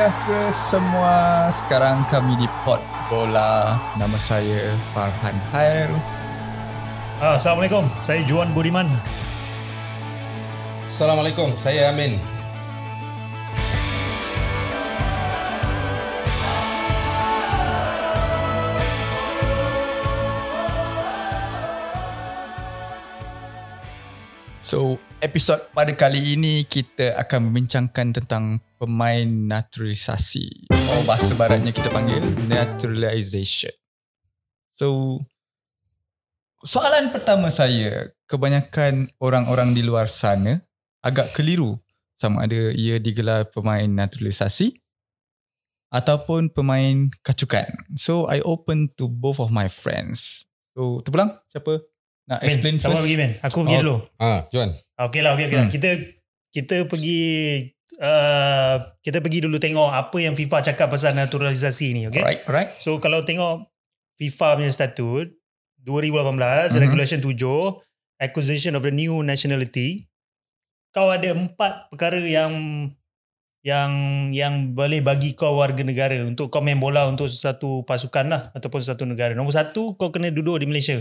sejahtera semua. Sekarang kami di Pot Bola. Nama saya Farhan Hair. Ah, Assalamualaikum, saya Juan Budiman. Assalamualaikum, saya Amin. So, episod pada kali ini kita akan membincangkan tentang pemain naturalisasi. Oh, bahasa baratnya kita panggil naturalization. So, soalan pertama saya, kebanyakan orang-orang di luar sana agak keliru sama ada ia digelar pemain naturalisasi ataupun pemain kacukan. So, I open to both of my friends. So, terpulang siapa? Nak Min, explain sama first? pergi Min. Aku pergi Oh. dulu. Ah, Juan. Ah, Okey lah, okey okay lah. Hmm. Kita kita pergi uh, kita pergi dulu tengok apa yang FIFA cakap pasal naturalisasi ni, okey? Alright, alright. So kalau tengok FIFA punya statut 2018 Mhm. regulation 7 acquisition of the new nationality kau ada empat perkara yang yang yang boleh bagi kau warga negara untuk kau main bola untuk satu pasukan lah ataupun satu negara. Nombor satu kau kena duduk di Malaysia.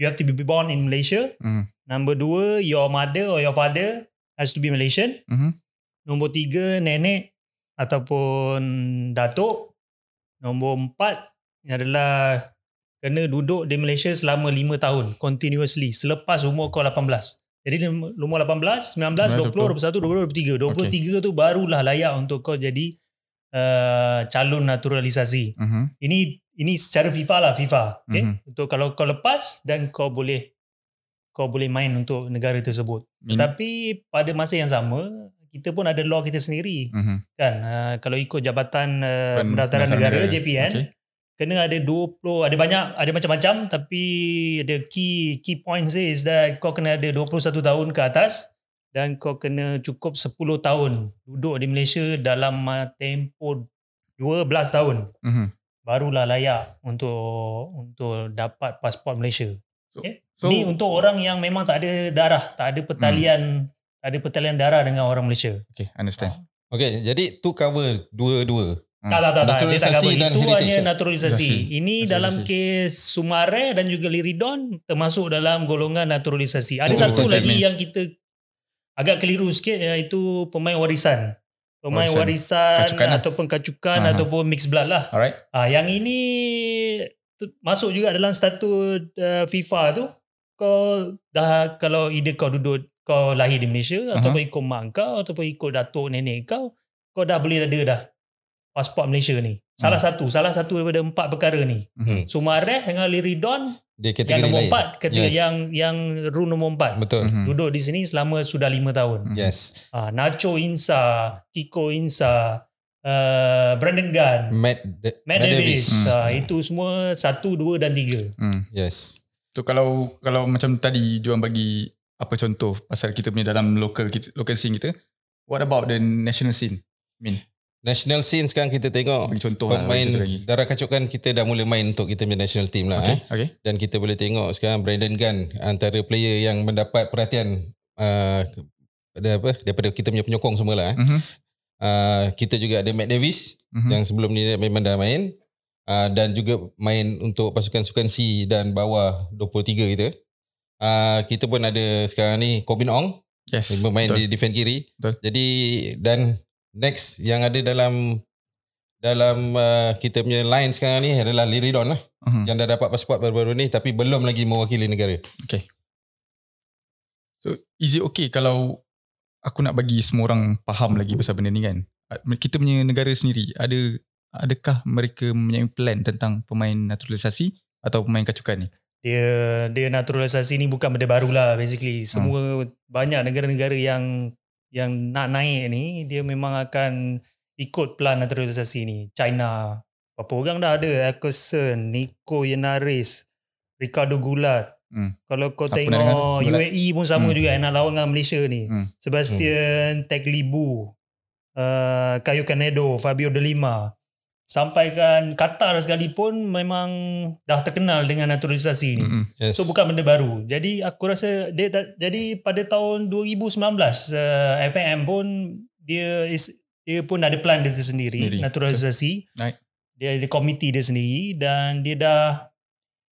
You have to be born in Malaysia. Hmm. Number dua, your mother or your father has to be Malaysian. Mhm. Nombor tiga, nenek ataupun datuk. Nombor empat adalah kena duduk di Malaysia selama lima tahun continuously selepas umur kau 18. Jadi umur 18, 19, 20, 21, 22, 23. 23 tu barulah layak untuk kau jadi uh, calon naturalisasi. Mhm. Ini ini secara FIFA lah FIFA. Okay? Mhm. Untuk kalau kau lepas dan kau boleh kau boleh main untuk negara tersebut. Min- Tapi pada masa yang sama kita pun ada law kita sendiri Mhm. kan. Uh, kalau ikut Jabatan uh, Pen- Pendaftaran Negara, Negara. JPN Okay. kena ada 20 ada banyak ada macam-macam tapi the key key points is that kau kena ada 21 tahun ke atas dan kau kena cukup 10 tahun duduk di Malaysia dalam uh, tempoh 12 tahun Mhm. Barulah layak untuk untuk dapat pasport Malaysia. So, Okay. so Ni untuk orang yang memang tak ada darah, tak ada pertalian, tak ada pertalian darah dengan orang Malaysia. okay, understand. Okey, jadi tu cover dua-dua. Hmm. Tak, tak, tak, tak. Dia tak Naturalisasi cover. dan Itu heritage, hanya naturalisasi. Naturalisasi. Ini dalam kes Sumare dan juga Liridon termasuk dalam golongan naturalisasi. Ada Oh, satu lagi means- yang kita agak keliru sikit iaitu pemain warisan. Pemain Warisan. warisan, Kacukan lah. ataupun kacukan Aha. ataupun mixed blood lah. Alright. Ah, yang ini tu- masuk juga dalam statut uh, FIFA tu. Kau dah kalau either kau duduk kau lahir di Malaysia uh-huh. ataupun ikut mak kau ataupun ikut datuk nenek kau, kau dah boleh ada dah pasport Malaysia ni. Salah satu, salah satu daripada empat perkara ni. Mhm. Sumareh dengan Liridon Dia yang kategori nombor lain. empat, kata Yes. yang yang rule nombor empat. Betul. Mhm. Duduk di sini selama sudah lima tahun. Mhm. Yes. Ah, Nacho Insa, Kiko Insa, uh, Brandon Gunn, Matt, De- Matt Davis. Hmm. Ah, itu semua satu, dua dan tiga. Hmm. Yes. So kalau kalau macam tadi Juan bagi apa contoh pasal kita punya dalam local kita, local scene kita, what about the national scene? Min, National scene sekarang kita tengok bagi contoh lah. pemain lagi. darah kacukan kita dah mula main untuk kita punya national team lah. Okay, Eh. okay. Dan kita boleh tengok sekarang Brandon Gunn antara player yang mendapat perhatian uh, ada apa daripada kita punya penyokong semua lah. Eh. Mhm. Uh, kita juga ada Matt Davis Mhm. yang sebelum ni memang dah main uh, dan juga main untuk pasukan sukan C dan bawah 23 kita. Uh, kita pun ada sekarang ni Corbin Ong Yes. bermain betul. di defend kiri. Betul. Jadi dan next yang ada dalam dalam uh, kita punya line sekarang ni adalah Liridon lah Mhm. yang dah dapat pasport baru-baru ni tapi belum lagi mewakili negara. So is it okay kalau aku nak bagi semua orang faham lagi pasal benda ni kan? Kita punya negara sendiri ada adakah mereka mempunyai plan tentang pemain naturalisasi atau pemain kacukan ni? Dia dia naturalisasi ni bukan benda baru lah basically. Semua banyak negara-negara yang yang nak naik ni dia memang akan ikut plan naturalisasi ni. China, berapa orang dah ada? Ackerson, Nico Yenaris, Ricardo Gulat. Hmm. Kalau kau Apa tengok? UAE pun sama Hmm. juga yang nak lawan dengan Malaysia ni. Hmm. Sebastian Teglibu, uh, Caio Canedo, Fabio De Lima. Sampaikan Qatar sekalipun memang dah terkenal dengan naturalisasi ni. Yes. So bukan benda baru. Jadi aku rasa dia tak, jadi pada tahun 2019 uh, FAM pun dia is dia pun ada plan dia Sendiri. naturalisasi. Right. Dia ada komiti dia sendiri dan dia dah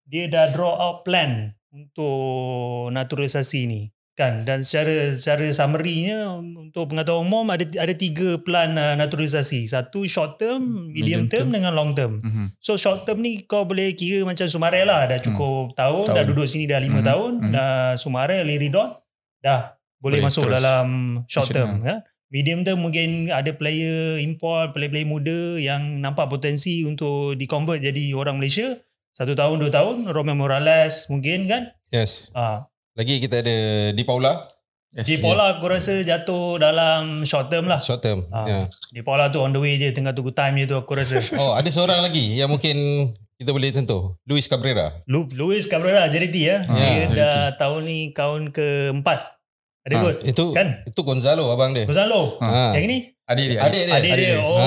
dia dah draw out plan untuk naturalisasi ni kan dan secara secara summary-nya untuk pengetahuan umum ada ada tiga plan uh, naturalisasi satu short term medium, Medium term, term. dengan long term Mhm. So short term ni kau boleh kira macam Sumarel lah. Dah cukup tahun, Tahun. dah duduk sini dah lima Mhm. tahun. Mhm. Dah Sumarel, Liridon, dah boleh, Boleh masuk terus dalam short term. Ya. Medium term mungkin ada player import, player-player muda yang nampak potensi untuk di-convert jadi orang Malaysia. Satu tahun, dua tahun. Romeo Morales mungkin kan. Yes. Ah, Lagi kita ada Di Paula Yes. Di Paula aku rasa jatuh dalam short term lah. short term. Ah. Ya. Di Paula tu on the way je tengah tunggu time je tu aku rasa. Oh, ada seorang lagi yang mungkin kita boleh sentuh. Luis Cabrera. Lu, Luis Cabrera JDT ya. Ah, dia JDT. dah tahun ni tahun keempat. Ada Ah, kot. Itu Kan? itu Gonzalo abang dia. Gonzalo. Ha. Yang ni? Adik dia. Adik dia. Adik dia. dia. Oh,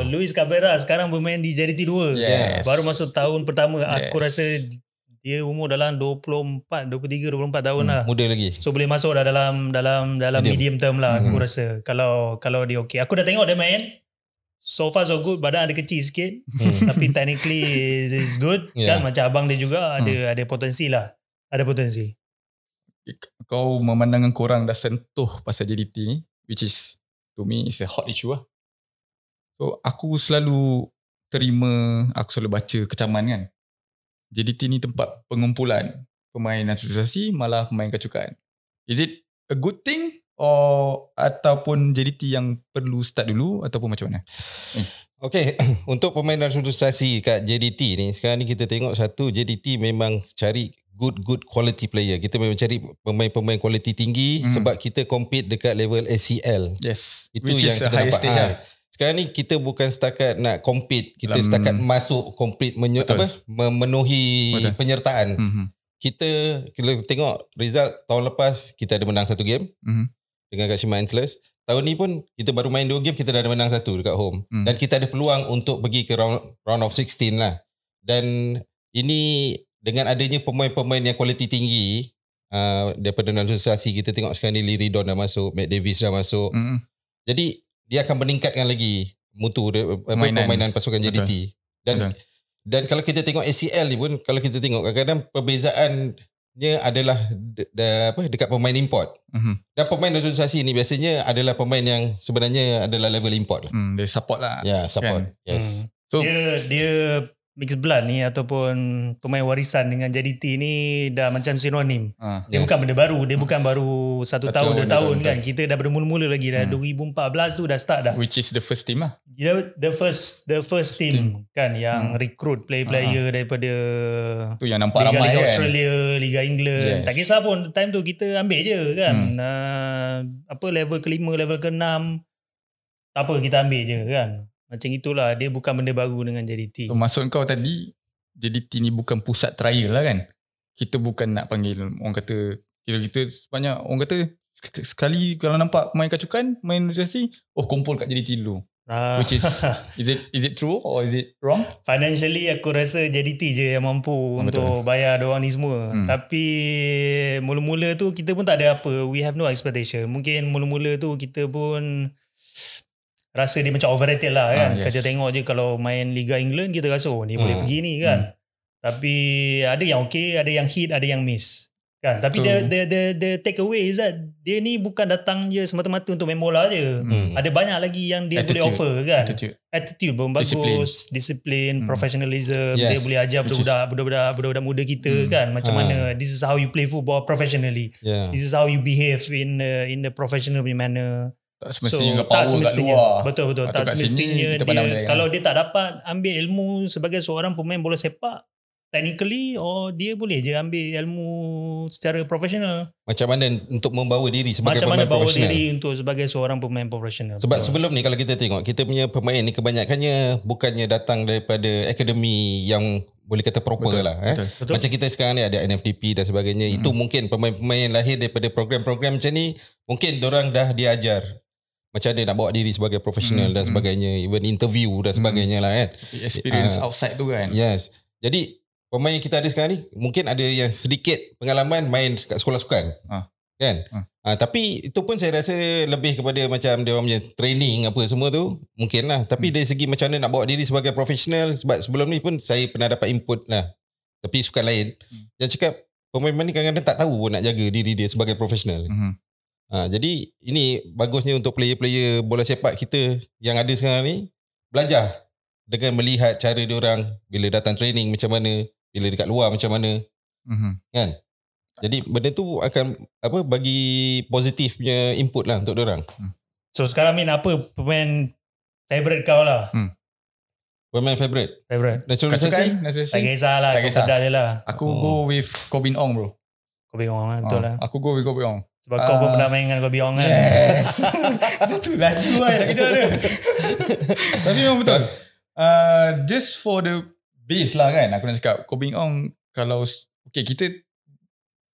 Ha. Luis Cabrera sekarang bermain di JDT 2. Yes. Baru masuk tahun pertama. Aku Yes. rasa dia umur dalam 24, 23, 24 tahun Hmm, lah. muda lagi. So boleh masuk dah dalam dalam dalam medium, Medium. term lah aku Hmm. rasa. Kalau kalau dia okey. Aku dah tengok dia main. So far so good. Badan ada kecil sikit. Hmm. tapi technically is, is good. Yeah. Kan macam abang dia juga ada ada potensi lah. Ada potensi. Kau memandangkan korang dah sentuh pasal JDT ni, which is to me is a hot issue lah. So aku selalu terima, aku selalu baca kecaman kan. JDT ni tempat pengumpulan pemain naturalisasi malah pemain kacukan. Is it a good thing or ataupun JDT yang perlu start dulu ataupun macam mana? Okay, untuk pemain naturalisasi kat JDT ni, sekarang ni kita tengok satu, JDT memang cari good good quality player. Kita memang cari pemain-pemain quality tinggi Hmm. sebab kita compete dekat level ACL. Yes. Itu which yang is kita dapat. stage Ha. Sekarang ni kita bukan setakat nak compete, kita Dalam- setakat masuk compete menye, Betul. apa memenuhi Betul. penyertaan. Mhm. Kita kalau tengok result tahun lepas kita ada menang satu game Mhm. dengan Kashima Antlers. Tahun ni pun kita baru main dua game kita dah ada menang satu dekat home. Hmm. Dan kita ada peluang untuk pergi ke round round of 16 lah. Dan ini dengan adanya pemain-pemain yang kualiti tinggi uh, daripada naturalisasi kita tengok sekarang ni Liridon dah masuk, Matt Davis dah masuk. Mhm. Jadi dia akan meningkatkan lagi mutu dia, Permainan. permainan pasukan JDT. Dan Betul. dan kalau kita tengok ACL ni pun kalau kita tengok kadang-kadang perbezaannya adalah de, de, apa dekat pemain import. Mhm. Dan pemain naturalisasi ni biasanya adalah pemain yang sebenarnya adalah level import. Hmm, dia support lah. Ya, yeah, support. Kan? Yes. Hmm. So dia dia mixed blood ni ataupun pemain warisan dengan JDT ni dah macam sinonim. ah, Dia Yes. bukan benda baru, dia bukan baru satu, Satu tahun, dua tahun, betul, kan. Kita dah bermula-mula lagi dah Hmm. 2014 tu dah start dah. which is the first team lah. Dia the first the first team, kan yang Hmm. recruit player-player daripada Tu yang nampak Liga, ramai Liga kan. Australia, Liga England. Yes. Tak kisah pun time tu kita ambil je kan. Hmm. Uh, apa level kelima, level keenam. Tak apa kita ambil je kan. Macam itulah dia bukan benda baru dengan JDT. So, maksud kau tadi JDT ni bukan pusat trial lah kan. Kita bukan nak panggil orang kata kira kita sebanyak orang kata sek- sekali kalau nampak main kacukan, main naturalisasi, oh kumpul kat JDT dulu. Ah. Which is is it is it true or is it wrong? Financially aku rasa JDT je yang mampu Oh, untuk bayar orang ni semua. Hmm. Tapi mula-mula tu kita pun tak ada apa. We have no expectation. Mungkin mula-mula tu kita pun rasa dia macam overrated lah kan. Ah, yes. Kita tengok je kalau main Liga England kita rasa oh ni boleh Hmm. pergi ni kan. Tapi ada yang okay, ada yang hit, ada yang miss. Kan? Tapi the, the the the take away is that dia ni bukan datang je semata-mata untuk main bola je. Hmm. Ada banyak lagi yang dia Attitude. boleh offer kan Attitude. attitude pun bagus, disiplin, Hmm. professionalism, Yes. dia boleh ajar budak-budak budak-budak budak-budak muda kita Hmm. kan macam Ha. mana this is how you play football professionally. Yeah. This is how you behave in uh, in the professional punya manner. Tak semestinya so, tak power semestinya. kat luar. Betul betul Atau tak sini semestinya pandang dia kalau dia tak dapat ambil ilmu sebagai seorang pemain bola sepak technically or dia boleh je ambil ilmu secara profesional. Macam mana untuk membawa diri sebagai Macam mana pemain bawa profesional. diri untuk sebagai seorang pemain profesional. Sebab Betul. sebelum ni kalau kita tengok kita punya pemain ni kebanyakannya bukannya datang daripada akademi yang boleh kata proper Betul, lah eh. betul. Betul. Macam kita sekarang ni ada NFDP dan sebagainya. Itu mungkin pemain-pemain yang lahir daripada program-program macam ni mungkin orang dah diajar macam mana nak bawa diri sebagai profesional Hmm, dan hmm. sebagainya, even interview dan sebagainya lah kan. Experience Ah. outside tu kan. Yes. Jadi pemain yang kita ada sekarang ni mungkin ada yang sedikit pengalaman main kat sekolah sukan. Ah. Kan? Ah. Ah, tapi itu pun saya rasa lebih kepada macam dia orang punya training apa semua tu mungkin lah. Tapi dari segi macam mana nak bawa diri sebagai profesional sebab sebelum ni pun saya pernah dapat input lah. Tapi sukan lain Hmm. yang cakap pemain-pemain ni kadang-kadang tak tahu pun nak jaga diri dia sebagai profesional. Mhm. Ha, jadi ini bagusnya untuk player-player bola sepak kita yang ada sekarang ni belajar dengan melihat cara dia orang bila datang training macam mana, bila dekat luar macam mana. Mhm. Jadi benda tu akan apa bagi positif punya input lah untuk dia orang. So sekarang Min apa pemain favourite kau lah? Pemain favourite. Favourite. Naturalisasi. Kasukan, naturalisasi. Tak kisah lah. Tak kisah. je lah. Aku Oh. go with Kobin Ong bro. Bingung lah. Betul Ah, lah. Aku go with Kobin Ong. Sebab kau pun Ah. pernah main dengan kau bingung kan. Yes. Satu laju lah nak kejar dia. Tapi memang betul. Uh, just for the base lah kan. Aku nak cakap. Kobin Ong kalau... Okay kita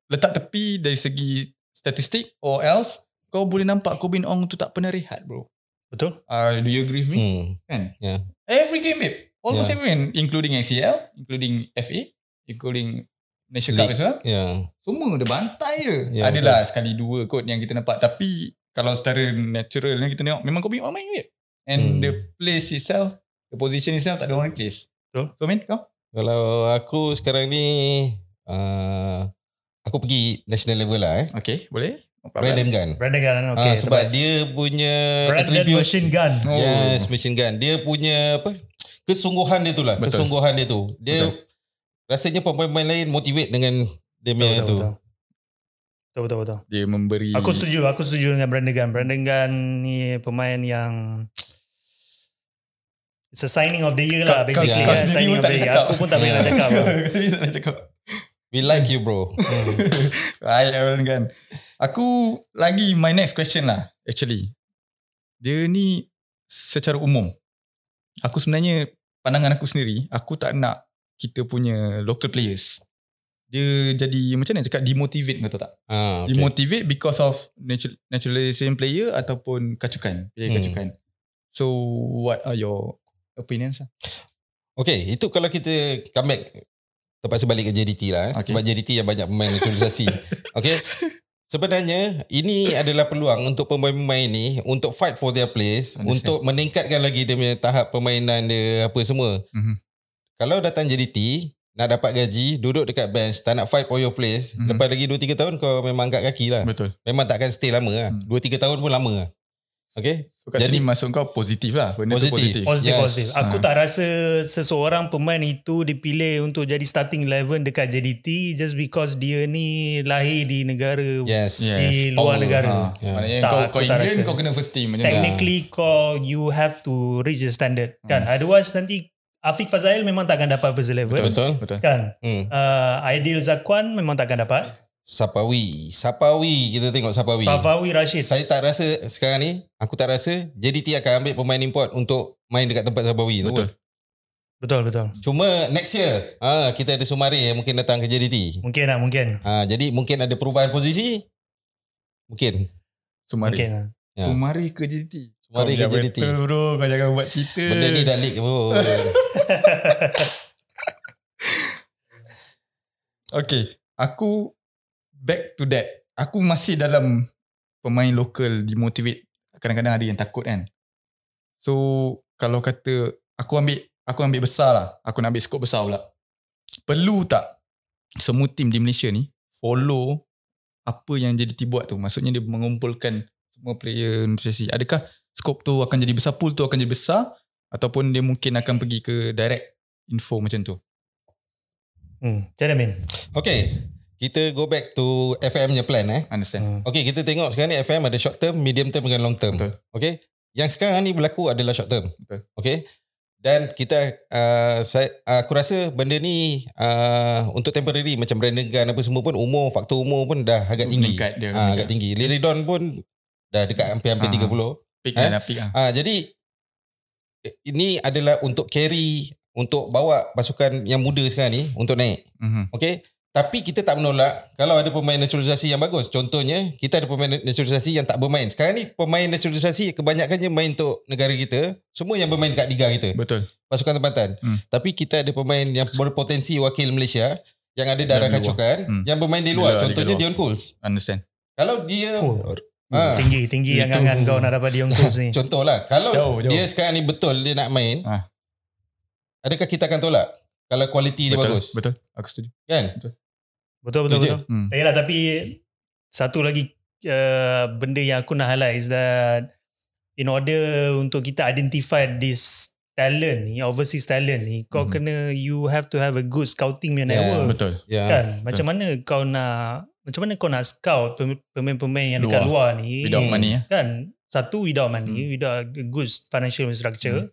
letak tepi dari segi statistik or else kau boleh nampak Kobin Ong tu tak pernah rehat bro. Betul? Uh, do you agree with me? Hmm. Kan? Yeah. Every game babe. Almost Yeah. every game. Including ACL, including FA, including National Cup well. Ya. Semua dia bantai je. Ya, Adalah sekali dua kot yang kita nampak. Tapi kalau secara natural ni kita tengok memang Kobe orang main babe. And Hmm. the place itself, the position itself tak ada orang replace. Betul. So Min, kau? Kalau aku sekarang ni uh, aku pergi national level lah eh. Okay, boleh? Brandon Gun. Brandon Gun. Okay, Okay. sebab dia punya Brandon attribute Machine Gun. Oh. Yes, machine gun. Dia punya apa? Kesungguhan dia tu lah. Betul. Kesungguhan dia tu. Dia Betul. Rasanya pemain-pemain lain motivate dengan dia punya Betul, tu. betul, betul, betul, betul. Dia memberi... Aku setuju, aku setuju dengan Brandon Gun. Brandon Gun ni pemain yang It's a signing of the year lah Kau- basically. kau yeah, sendiri signing pun of tak the boleh year. cakap. Aku pun tak boleh nak cakap. Kau. We like you bro. Baik Aaron kan. Aku lagi my next question lah actually. Dia ni secara umum. Aku sebenarnya pandangan aku sendiri, aku tak nak kita punya local players. Dia jadi macam mana cakap demotivate kau tahu tak? Ah, Okay. Demotivate because of natural, naturalization player ataupun kacukan, player Hmm. kacukan. So what are your opinions lah? okay, itu kalau kita come back terpaksa balik ke JDT lah. Eh. Okay. Sebab JDT yang banyak pemain naturalisasi. okay. Sebenarnya ini adalah peluang untuk pemain-pemain ni untuk fight for their place, Understand. untuk meningkatkan lagi dia punya tahap permainan dia apa semua. Mhm. Kalau datang JDT, nak dapat gaji, duduk dekat bench, tak nak fight for your place, Mhm. lepas lagi 2-3 tahun kau memang angkat kaki lah. Betul. Memang takkan stay lama lah. Hmm. 2-3 tahun pun lama lah. Okay? So kat Jadi- sini masuk kau positif lah. Benda Positif. tu positif. Positif, Yes. positif. Aku Ha. tak rasa seseorang pemain itu dipilih untuk jadi starting 11 dekat JDT just because dia ni lahir di negara Yes. Di luar negara. Ha. Maknanya Tak, kau, aku kau tak Indian rasa. kau kena first team. Technically kau you have to reach the standard kan. Otherwise nanti Afiq Fazail memang takkan dapat first 11 Betul. Betul. kan. Hmm. Uh, Aidil Zakwan memang takkan dapat. Sapawi. Sapawi. Kita tengok Sapawi. Safawi Rashid. Saya tak rasa sekarang ni, aku tak rasa JDT akan ambil pemain import untuk main dekat tempat Sapawi tu. Betul. Betul betul. Cuma next year, ha, kita ada Sumari yang mungkin datang ke JDT. Mungkin lah mungkin. Ha, jadi mungkin ada perubahan posisi. Mungkin. Sumari. Mungkin lah. Ya. Sumari ke JDT? Sumari Kau ke biar JDT. betul bro. Kau jangan buat cerita. Benda ni dah leak bro. Okay. Aku back to that. Aku masih dalam pemain lokal dimotivate. Kadang-kadang ada yang takut kan. So kalau kata aku ambil aku ambil besar lah. Aku nak ambil skop besar pula. Perlu tak semua tim di Malaysia ni follow apa yang JDT buat tu. Maksudnya dia mengumpulkan semua player nutrisi. Adakah skop tu akan jadi besar, pool tu akan jadi besar ataupun dia mungkin akan pergi ke direct info macam tu. Hmm. Macam mana Min? Okay. Kita go back to FM nya plan eh. Understand? Hmm. Okay, kita tengok sekarang ni FM ada short term, medium term dengan long term. Betul. Okay. Yang sekarang ni berlaku adalah short term. Betul. Okay. Dan kita, uh, saya, aku rasa benda ni uh, untuk temporary macam Brandon Gun apa semua pun umur, faktor umur pun dah agak tinggi. Dia. Ah, agak tinggi. Liridon pun dah dekat hampir-hampir Ah. 30. Pick Eh? dah pick lah. Ah, jadi ini adalah untuk carry untuk bawa pasukan yang muda sekarang ni untuk naik. Mm-hmm. Okay. Tapi kita tak menolak kalau ada pemain naturalisasi yang bagus. Contohnya, kita ada pemain naturalisasi yang tak bermain. Sekarang ni pemain naturalisasi kebanyakannya main untuk negara kita. Semua yang bermain kat liga kita. Betul. Pasukan tempatan. Hmm. Tapi kita ada pemain yang berpotensi wakil Malaysia yang ada darah luar. kacukan Hmm. yang bermain di Di luar. luar, Contohnya Dion Cools. Understand. Kalau dia Oh. Ah. Tinggi, tinggi Itu. angan-angan kau nak dapat Dion Coles ni. Contohlah, kalau Jauh, jauh. dia sekarang ni betul dia nak main, Ah. adakah kita akan tolak? Kalau kualiti dia betul, bagus, Betul. Aku setuju. kan? Betul, betul, je. betul. Hmm. Yalah, tapi satu lagi uh, benda yang aku nak highlight is that in order untuk kita identify this talent ni, overseas talent ni, kau Mhm. kena, you have to have a good scouting punya Yeah. network. Betul. Ya. Kan? Macam mana kau nak, macam mana kau nak scout pem- pemain-pemain yang dekat luar, ni. Without Hmm. money ya. kan satu without money Hmm. without a good financial structure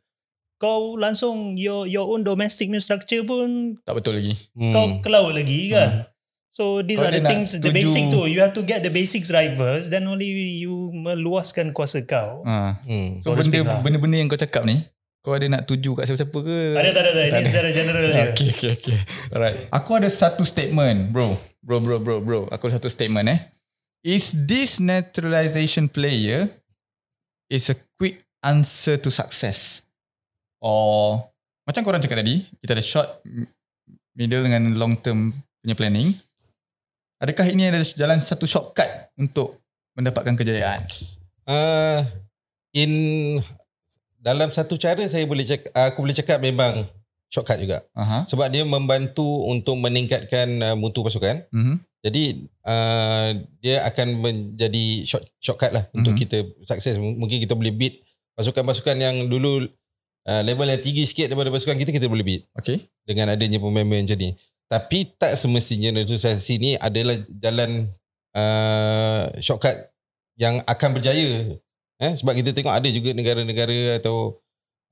kau langsung your your own domestic structure pun Tak betul lagi. Hmm. kau ke laut lagi kan so these Kau are the things the tuju- basic tu you have to get the basics right first then only you meluaskan kuasa kau Ha. Hmm. So So benda lah. benda-benda yang kau cakap ni, kau ada nak tuju kat siapa-siapa ke? tak ada tak ada tak Tak ini ada. secara general je Okay, okay, okay. Alright. Aku ada satu statement, bro. Bro, bro, bro, bro. Aku ada satu statement eh. Is this naturalization player is a quick answer to success? Or macam korang cakap tadi, kita ada short, middle dengan long term punya planning. Adakah ini adalah jalan satu shortcut untuk mendapatkan kejayaan? Uh, in dalam satu cara saya boleh cakap, aku boleh cakap memang shortcut juga. Aha. Sebab dia membantu untuk meningkatkan uh, mutu pasukan. Mhm. Jadi uh, dia akan menjadi short, shortcut lah untuk Mhm. kita sukses. Mungkin kita boleh beat pasukan-pasukan yang dulu uh, level yang tinggi sikit daripada pasukan kita, kita boleh beat Okay. dengan adanya pemain-pemain macam ni. Tapi tak semestinya naturalisasi ni adalah jalan uh, shortcut yang akan berjaya. Eh, sebab kita tengok ada juga negara-negara atau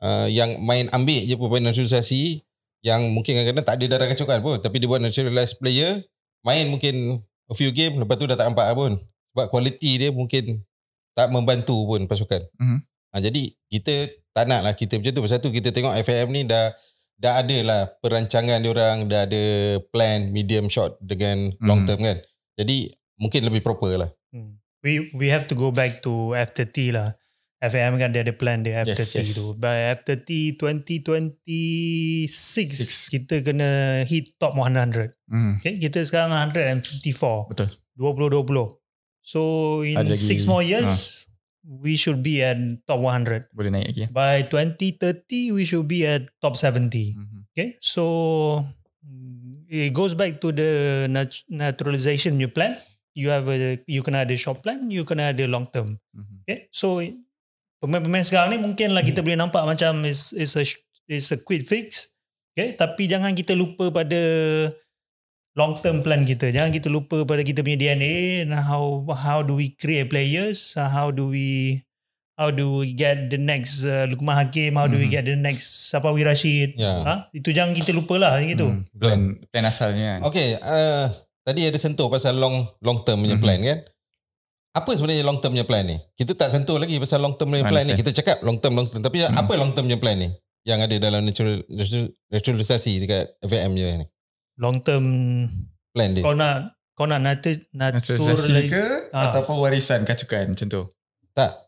uh, yang main ambil je pemain naturalisasi yang mungkin kadang-kadang tak ada darah kecokan pun. Tapi dia buat naturalized player, main mungkin a few game, lepas tu dah tak nampak pun. Sebab kualiti dia mungkin tak membantu pun pasukan. Mhm. Ha, jadi kita tak nak lah kita macam tu. Pasal tu kita tengok FAM ni dah dah ada lah perancangan dia orang, dah ada plan medium short dengan long Mhm. term kan. Jadi mungkin lebih proper lah. Hmm. we we have to go back to F30 lah FAM kan dia ada plan dia Yes, F30 yes. tu by F30 2026 Six. kita kena hit top 100 Mhm. Okay, kita sekarang 154. Betul. 20-20. So in Ada lagi- six more years, we should be at top 100. Boleh naik lagi ya. By 2030, we should be at top 70. Mhm. Okay, so mm, it goes back to the nat- naturalization new plan. You have a, you kena ada short plan, you kena ada long term. Mhm. Okay, so pemain-pemain sekarang ni mungkin lah kita boleh nampak macam is is a is a quick fix. Okay, tapi jangan kita lupa pada long term plan kita. Jangan kita lupa pada kita punya DNA and how how do we create players, uh, how do we how do we get the next uh, Lukman Hakim, how do we Mhm. get the next Sapawi Rashid. Ya. Ha? Itu jangan kita lupa lah gitu. Hmm. Plan, plan asalnya kan. Okay, uh, tadi ada sentuh pasal long long term punya Mhm. plan kan. Apa sebenarnya long term punya plan ni? Kita tak sentuh lagi pasal long term punya plan ni. Kita cakap long term long term tapi Mhm. apa long term punya plan ni? Yang ada dalam natural, natural, naturalisasi dekat FAM je ni. Long term Plan dia. kau nak kau nak natu, Naturalisasi natural ke Ah. ataupun warisan kacukan macam tu. Tak.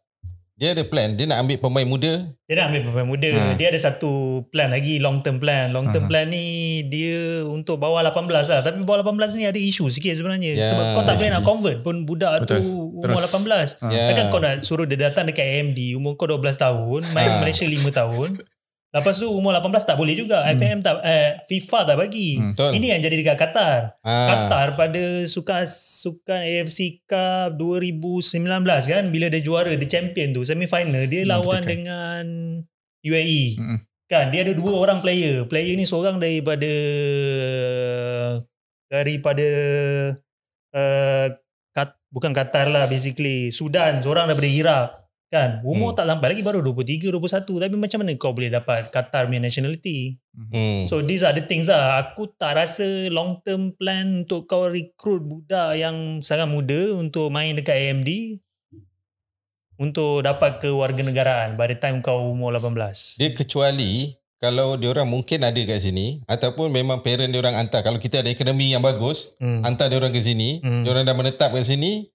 Dia ada plan. Dia nak ambil pemain muda. Dia nak ambil pemain muda. Ha. Dia ada satu plan lagi, long term plan. Long term Ha. plan ni dia untuk bawah 18 lah. Tapi bawah 18 ni ada isu sikit sebenarnya. Ya, Sebab kau tak boleh nak convert pun budak Betul. tu umur Terus. 18. Ha. Ya. Takkan kau nak suruh dia datang dekat AMD, umur kau 12 tahun, main Ha. Malaysia 5 tahun. Lepas tu umur 18 tak boleh juga. Hmm. FAM tak, eh, FIFA tak bagi. Hmm. Betul. Ini yang jadi dekat Qatar. Ah. Qatar pada sukan sukan AFC Cup 2019 kan bila dia juara dia champion tu semi final dia Hmm, lawan betul kan. dengan UAE Mm-mm. kan dia ada dua orang player player ni seorang daripada daripada uh, bukan Qatar lah basically Sudan seorang daripada Iraq kan umur Hmm. tak sampai lagi baru 23 21 tapi macam mana kau boleh dapat Qatar punya nationality Hmm. So these are the things lah. Aku tak rasa long term plan untuk kau recruit budak yang sangat muda untuk main dekat AMD untuk dapat kewarganegaraan by the time kau umur 18. Dia kecuali kalau dia orang mungkin ada kat sini ataupun memang parent dia orang hantar. Kalau kita ada ekonomi yang bagus, Hmm. hantar dia orang ke sini, Hmm. dia orang dah menetap kat sini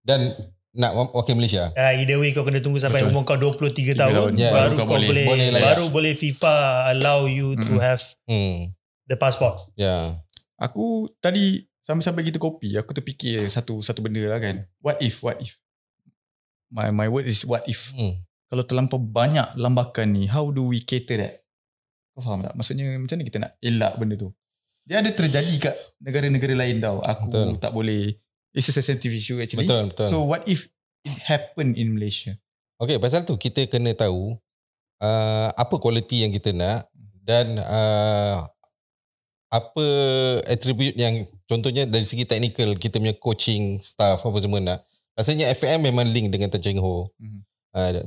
dan nak wa- wakil Malaysia. Uh, either way kau kena tunggu sampai Betul. umur kau 23 Tiga tahun, tahun. Yes. baru Kau kau boleh- boleh, boleh layak. baru boleh FIFA allow you to Mm-mm. have Hmm. the passport. Ya. Aku tadi sampai-sampai kita kopi, aku terfikir satu satu benda lah kan. What if, what if? My my word is what if. Hmm. Kalau terlampau banyak lambakan ni, how do we cater that? Kau faham tak? Maksudnya macam mana kita nak elak benda tu? Dia ada terjadi kat negara-negara lain tau. Aku Betul. tak boleh. It's a sensitive issue actually. Betul, betul. So what if it happen in Malaysia? Okay, pasal tu kita kena tahu uh, apa kualiti yang kita nak dan uh, apa attribute yang contohnya dari segi teknikal kita punya coaching staff apa semua nak. Rasanya FM memang link dengan Tan Cheng Ho. Mhm. Uh,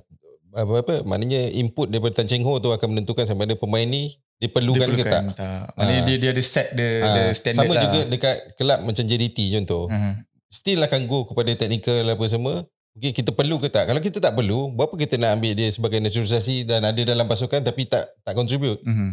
apa apa maknanya input daripada Tan Cheng Ho tu akan menentukan sama ada pemain ni diperlukan, ke tak. tak. Maknanya Ah. dia, dia ada set the, Ah, the standard sama lah. juga dekat kelab macam JDT contoh. Mhm. Still akan go kepada technical apa semua. Okay, kita perlu ke tak? Kalau kita tak perlu, berapa kita nak ambil dia sebagai naturalisasi dan ada dalam pasukan tapi tak tak contribute? Mhm.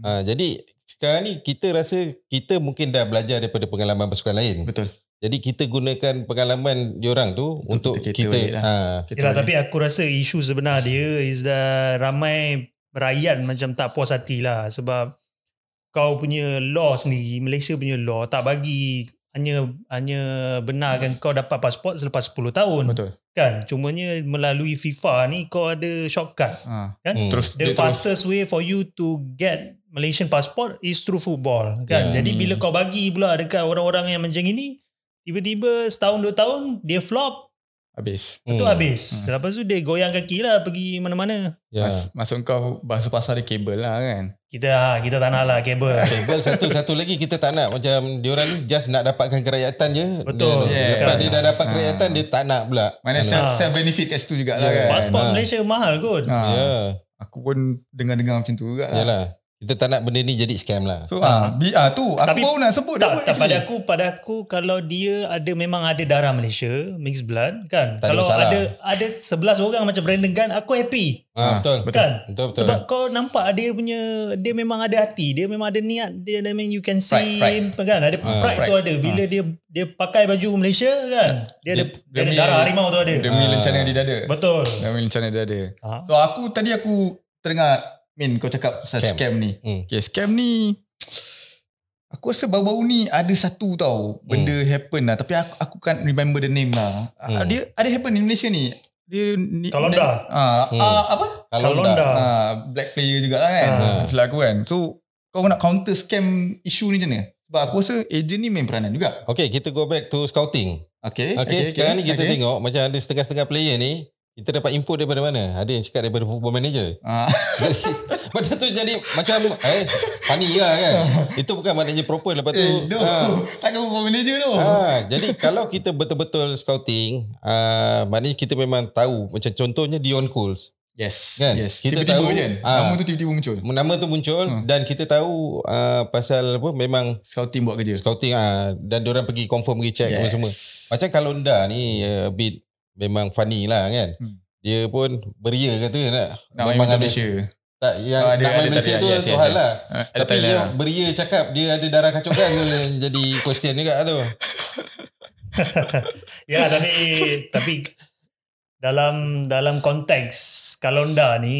Ha, jadi sekarang ni kita rasa kita mungkin dah belajar daripada pengalaman pasukan lain. Betul. Jadi kita gunakan pengalaman diorang tu untuk, kita cater kita balik lah. ha, Kita Yelah, boleh. tapi aku rasa isu sebenar dia is that ramai rakyat macam tak puas hati lah sebab kau punya law sendiri, Malaysia punya law tak bagi hanya hanya benarkan kau dapat pasport selepas 10 tahun Betul. kan. Cumanya melalui FIFA ni kau ada shortcut Ha. kan. Hmm. Terus The fastest way for you to get Malaysian passport is through football kan. Yeah. Jadi bila Hmm. kau bagi pula dekat orang-orang yang macam ini, tiba-tiba setahun dua tahun dia flop, habis. tu Hmm. habis. Lepas tu dia goyang kaki lah pergi mana-mana. Ya. Mas, masuk kau bahasa pasar dia kabel lah kan. Kita ha, kita tak nak lah kabel. Well, satu satu lagi kita tak nak macam diorang ni just nak dapatkan kerakyatan je. Betul. Dia, Yes. Lepas dia dah dapat Ah. kerakyatan dia tak nak pula. Mana self, self benefit kat situ jugalah Yeah. kan. Pasport ha. Malaysia mahal kot. Ha. Ya. Aku pun dengar-dengar macam tu juga lah. Yalah. Kita tak nak benda ni jadi scam lah. So ah, bi, ah tu aku Tapi- baru nak sebut Tak, dah tak pada aku pada aku kalau dia ada memang ada darah Malaysia mixed blood kan Tak ada kalau masalah. ada ada 11 orang macam Brandon Gunn aku happy Ah, betul. betul. kan Betul betul. Sebab kau nampak dia punya dia memang ada hati, dia memang ada niat, dia I mean you can see Pride, kan ada Ah, pride, tu pride. ada bila dia dia pakai baju Malaysia kan. Dia, ada Dia- dia, ada darah harimau tu ada. Demi Ah. lencana di dada. Betul. Demi lencana di dada. Ha. So aku tadi aku terdengar Min kau cakap pasal Scam. scam, ni. Hmm. Okay, scam ni aku rasa baru-baru ni ada satu tau benda happen lah tapi aku aku can't remember the name lah. Hmm. Hmm. Dia ada happen in Malaysia ni. Dia ni Kalonda. Ah, Hmm. ah, apa? Kalau Kalonda. Ah, black player jugalah kan. Ah. Ah. Selaku kan. So kau nak counter scam isu ni macam mana? Sebab aku rasa agent ni main peranan juga. Okay, kita go back to scouting. Okay. Okay, okay sekarang ni kita okay. tengok macam ada setengah-setengah player ni, kita dapat input daripada mana? Ada yang cakap daripada football manager. Ah, Macam tu jadi macam eh funny lah kan. Itu bukan maknanya proper lepas tu. eh, doh. ah, Takkan football manager tu. Ah, jadi kalau kita betul-betul scouting, ah, maknanya kita memang tahu macam contohnya Dion Cools. Yes. Kan? Yes. Kita Tiba-tiba tahu, ah. Nama tu tiba-tiba muncul. Nama tu muncul Hmm. dan kita tahu ah, pasal apa memang Scouting buat kerja. scouting ah, dan orang pergi confirm pergi check yes. semua. Macam Kalonda ni uh, a bit memang funny lah kan. Hmm. Dia pun beria kata nak Nak main memang Malaysia. ada- Malaysia. Tak yang Oh, ada- nak main ada Malaysia tu yes, tu yes, hal yes. lah. Uh, Tapi yang beria cakap dia ada darah kacukan tu yang jadi question juga tu. Ya tapi tapi dalam dalam konteks Kalonda ni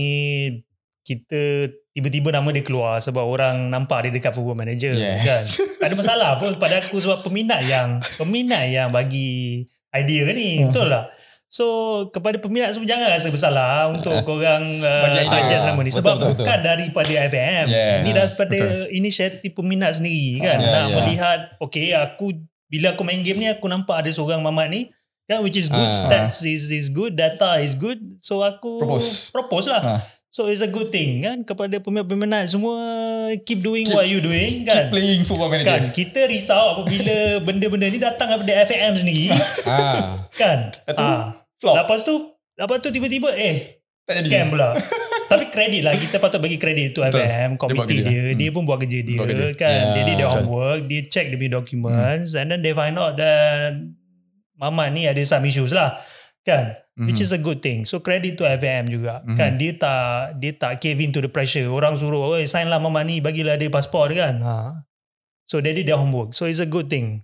kita tiba-tiba nama dia keluar sebab orang nampak dia dekat football manager Yes. kan. Tak ada masalah pun pada aku sebab peminat yang peminat yang bagi idea ni. Betul tak? So kepada peminat semua jangan rasa bersalah untuk korang uh, suggest nama ni Betul, sebab betul, betul. bukan daripada FAM. Yes. Ini daripada inisiatif peminat sendiri kan. Ya, Nak ya. melihat okay aku bila aku main game ni aku nampak ada seorang mamat ni kan which is good Ah. stats is is good data is good so aku Propose. propose lah Ah. so it's a good thing kan kepada peminat-peminat semua keep doing Keep- what you doing Keep kan playing football manager. kan kita risau apabila benda-benda ni datang daripada FAM sendiri ah. kan ah. Flop. lepas tu lepas tu tiba-tiba eh Tak jadi. scam pula tapi kredit lah kita patut bagi kredit tu Betul. Buat komiti kerja. dia dia, Hmm. pun buat kerja dia Buat kerja. kan Ya, dia did their betul. homework dia check dia punya documents and then they find out that Mama ni ada some issues lah kan Mhm. which is a good thing so credit to FAM juga Mhm. kan dia tak dia tak cave in to the pressure orang suruh oi sign lah Mama ni bagilah dia pasport kan ha. so they did their homework so it's a good thing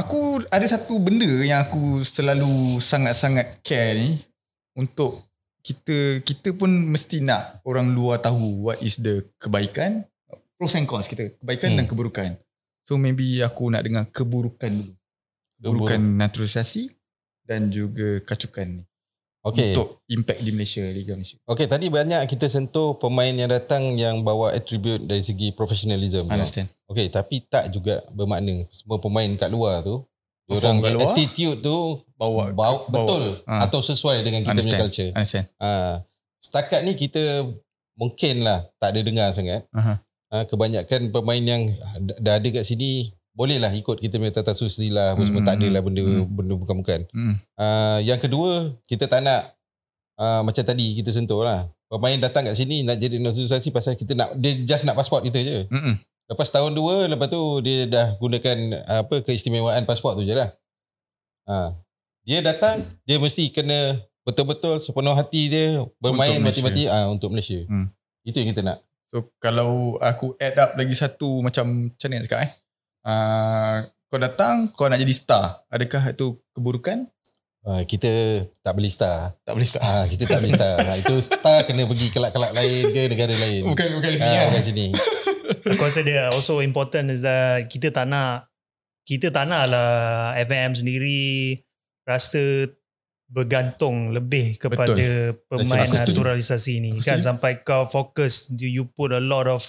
Aku ada satu benda yang aku selalu sangat-sangat care ni untuk kita kita pun mesti nak orang luar tahu what is the kebaikan pros and cons kita kebaikan Hmm. dan keburukan So maybe aku nak dengar keburukan dulu. Keburukan naturalisasi dan juga kacukan ni. Okay. Untuk impact di Malaysia, Liga Malaysia. Okay, tadi banyak kita sentuh pemain yang datang yang bawa attribute dari segi professionalism. Understand. Okay, tapi tak juga bermakna semua pemain kat luar tu orang luar, attitude tu Bawa, bawa, bawa. betul Ah. atau sesuai dengan kita punya Understand. culture. Understand. Ah, setakat ni kita mungkin lah tak ada dengar sangat. Aha. Ah, kebanyakan pemain yang dah ada kat sini bolehlah ikut kita punya tata susila apa semua Hmm, tak hmm, adalah benda hmm. benda bukan-bukan. Hmm. Uh, yang kedua kita tak nak uh, macam tadi kita sentuh lah. Pemain datang kat sini nak jadi naturalisasi pasal kita nak dia just nak pasport kita je. Mm-mm. Lepas tahun dua lepas tu dia dah gunakan uh, apa keistimewaan pasport tu je lah. Uh, dia datang dia mesti kena betul-betul sepenuh hati dia bermain mati-mati ah untuk Malaysia. Hmm. Itu yang kita nak. So kalau aku add up lagi satu macam macam ni nak cakap eh. Uh, kau datang, kau nak jadi star. Adakah itu keburukan? Uh, kita tak beli star. Tak boleh star. Ah kita tak beli star. Ah, itu star kena pergi kelab-kelab lain ke negara lain. Bukan bukan di sini. Ah, Ah, bukan sini. Aku rasa dia also important is that kita tak nak kita tak nak lah FAM sendiri rasa bergantung lebih kepada pemain Aku setuju. naturalisasi ni kan sampai kau fokus you, you put a lot of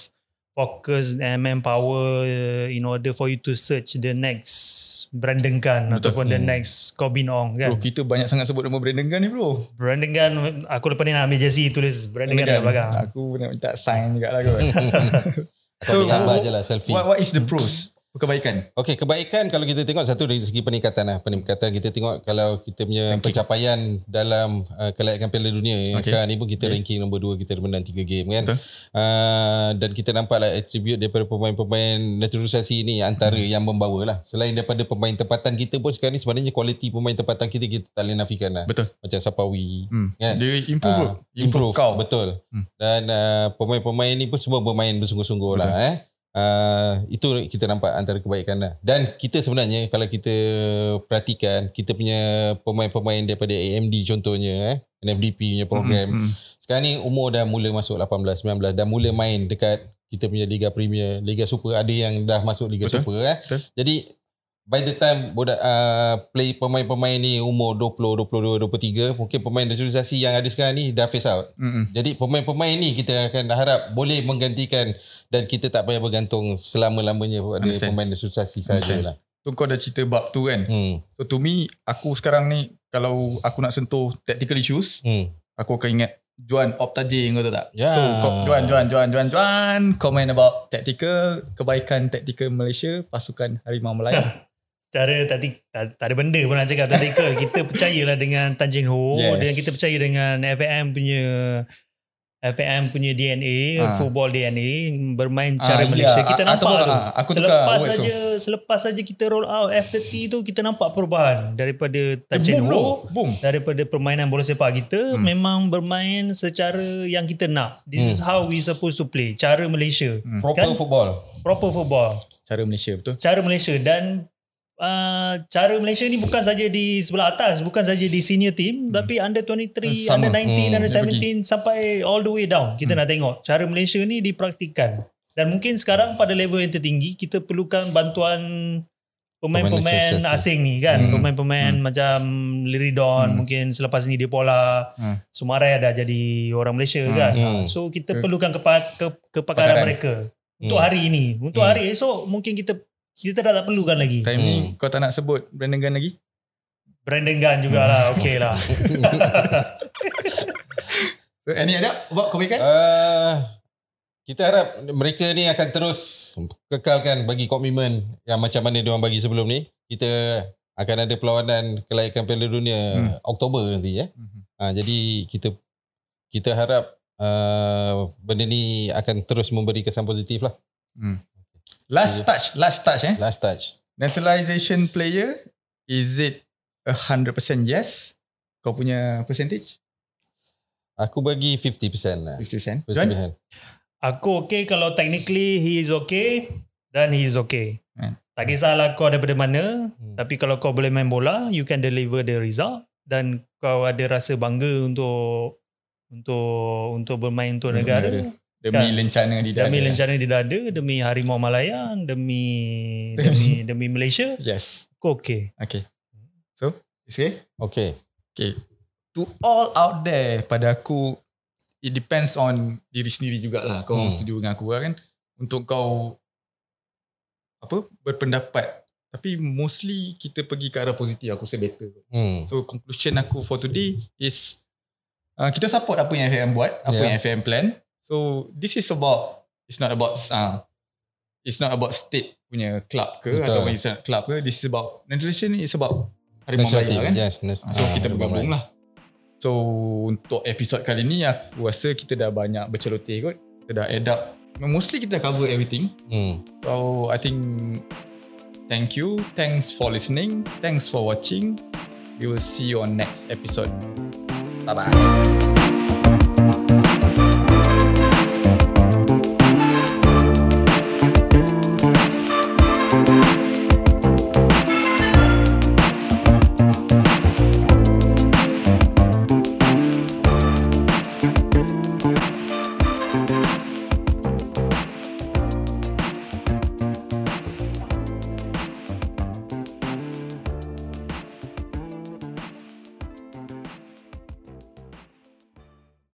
focus and manpower in order for you to search the next Brandon Gunn Betul. ataupun the Hmm. next Corbin Ong kan Bro, kita banyak sangat sebut nama Brandon Gunn ni bro. Brandon Gunn aku lepas ni nak ambil jersey tulis Brandon Gunn kat belakang Aku nak minta sign juga lah kot. Kau ambil gambar what- je lah selfie. what, what is the pros? Kebaikan. Okey, kebaikan kalau kita tengok satu dari segi peningkatan lah. Peningkatan kita tengok kalau kita punya Ranking. pencapaian dalam uh, kelayakan Piala Dunia yang Okey. sekarang ni pun kita Okey. ranking nombor 2, kita menang 3 game kan. Betul. Uh, dan kita nampak lah attribute daripada pemain-pemain naturalisasi ni antara Hmm. yang membawa lah. Selain daripada pemain tempatan kita pun sekarang ni sebenarnya kualiti pemain tempatan kita kita tak boleh nafikan lah. Betul. Macam Sapawi. Hmm. Kan? Dia improve. Ah, bro. improve, kau. Betul. Hmm. Dan uh, pemain-pemain ni pun semua bermain bersungguh-sungguh Betul. lah eh. Uh, itu kita nampak antara kebaikan lah. Dan kita sebenarnya kalau kita perhatikan kita punya pemain-pemain daripada AMD contohnya eh NFDP punya program. Hmm, hmm. Sekarang ni umur dah mula masuk 18, 19 dah mula main dekat kita punya Liga Premier, Liga Super ada yang dah masuk Liga Betul. Super eh. Betul. Jadi by the time budak uh, play pemain-pemain ni umur 20, 22, 23, mungkin pemain naturalisasi yang ada sekarang ni dah face out. Hmm, hmm. Jadi pemain-pemain ni kita akan harap boleh menggantikan dan kita tak payah bergantung selama-lamanya pada Understand. pemain naturalisasi sajalah. Tu kau dah cerita bab tu kan. Hmm. So to me, aku sekarang ni kalau aku nak sentuh tactical issues, Hmm. aku akan ingat Juan Optaji kau tahu tak? Ya. So Juan, Juan, Juan, Juan, Juan, comment about tactical, kebaikan tactical Malaysia, pasukan Harimau Melayu. Secara tadi tak, tak ada benda pun nak cakap tactical. kita percayalah dengan Tan Jin Ho Yes. dan kita percaya dengan FAM punya FAM punya DNA, Ah. football DNA bermain Ah, cara ya. Malaysia. Kita Ah, nampak tu. ah, aku selepas saja selepas saja kita roll out F30 tu kita nampak perubahan daripada Tan boom Jin Ho boom. daripada permainan bola sepak kita Hmm. memang bermain secara yang kita nak. This is how we supposed to play. Cara Malaysia. Hmm. Proper Kan? football. Proper football. Cara Malaysia betul. cara Malaysia dan uh, cara Malaysia ni bukan saja di sebelah atas, bukan saja di senior team, hmm. tapi under 23, Sama. under 19, Hmm, under dia 17 sampai all the way down. Kita hmm. nak tengok cara Malaysia ni dipraktikkan. Dan mungkin sekarang pada level yang tertinggi kita perlukan bantuan pemain-pemain Pemain asing ni kan. Hmm. Pemain-pemain Hmm. macam Liridon, Hmm. mungkin selepas ni Depola, Hmm. Sumarai dah jadi orang Malaysia Hmm. kan. Hmm. So kita perlukan kepa- ke, kepakaran Pakaran. mereka untuk Hmm. hari ini. Untuk Hmm. hari esok mungkin kita kita dah tak perlukan lagi. Time ni Hmm. kau tak nak sebut Brandon Gunn lagi? Brandon Gunn jugalah. Okey lah. So, any ada about kebaikan? Uh, kita harap mereka ni akan terus kekalkan bagi komitmen yang macam mana dia orang bagi sebelum ni. Kita akan ada perlawanan kelayakan Piala Dunia Hmm. Oktober nanti ya. Mhm. Ha, jadi kita kita harap uh, benda ni akan terus memberi kesan positif lah. Hmm. Last touch, last touch eh. Last touch. Naturalization player, is it a 100% yes? Kau punya percentage? Aku bagi 50% lah. 50%. Juan? 50%. Aku okay kalau technically he is okay then he is okay. Hmm. Tak kisahlah kau daripada mana Hmm. tapi kalau kau boleh main bola you can deliver the result dan kau ada rasa bangga untuk untuk untuk bermain untuk Untuk negara negara. Demi Kan. lencana di dada. Demi lencana di dada, demi Harimau Malayan, demi demi demi Malaysia, Yes. kau okey. Okay. So, it's okay? Okay. Okay. To all out there, pada aku, it depends on diri sendiri jugalah. Kau Hmm. hmm. setuju dengan aku lah kan? Untuk kau apa berpendapat. Tapi mostly kita pergi ke arah positif. Aku rasa better. Hmm. So conclusion aku for today is uh, kita support apa yang FM buat, apa Yeah. yang FM plan. So this is about it's not about uh, it's not about state punya club ke Betul. atau it's not club ke. This is about nutrition is about Harimau Melayu kan. Yes. Nas- So ah, kita Harimau bergabung lah. So untuk episod kali ni aku rasa kita dah banyak berceloteh kot. Kita dah add up. Mostly kita cover everything. Hmm. So I think thank you. Thanks for listening. Thanks for watching. We will see you on next episode. Bye bye.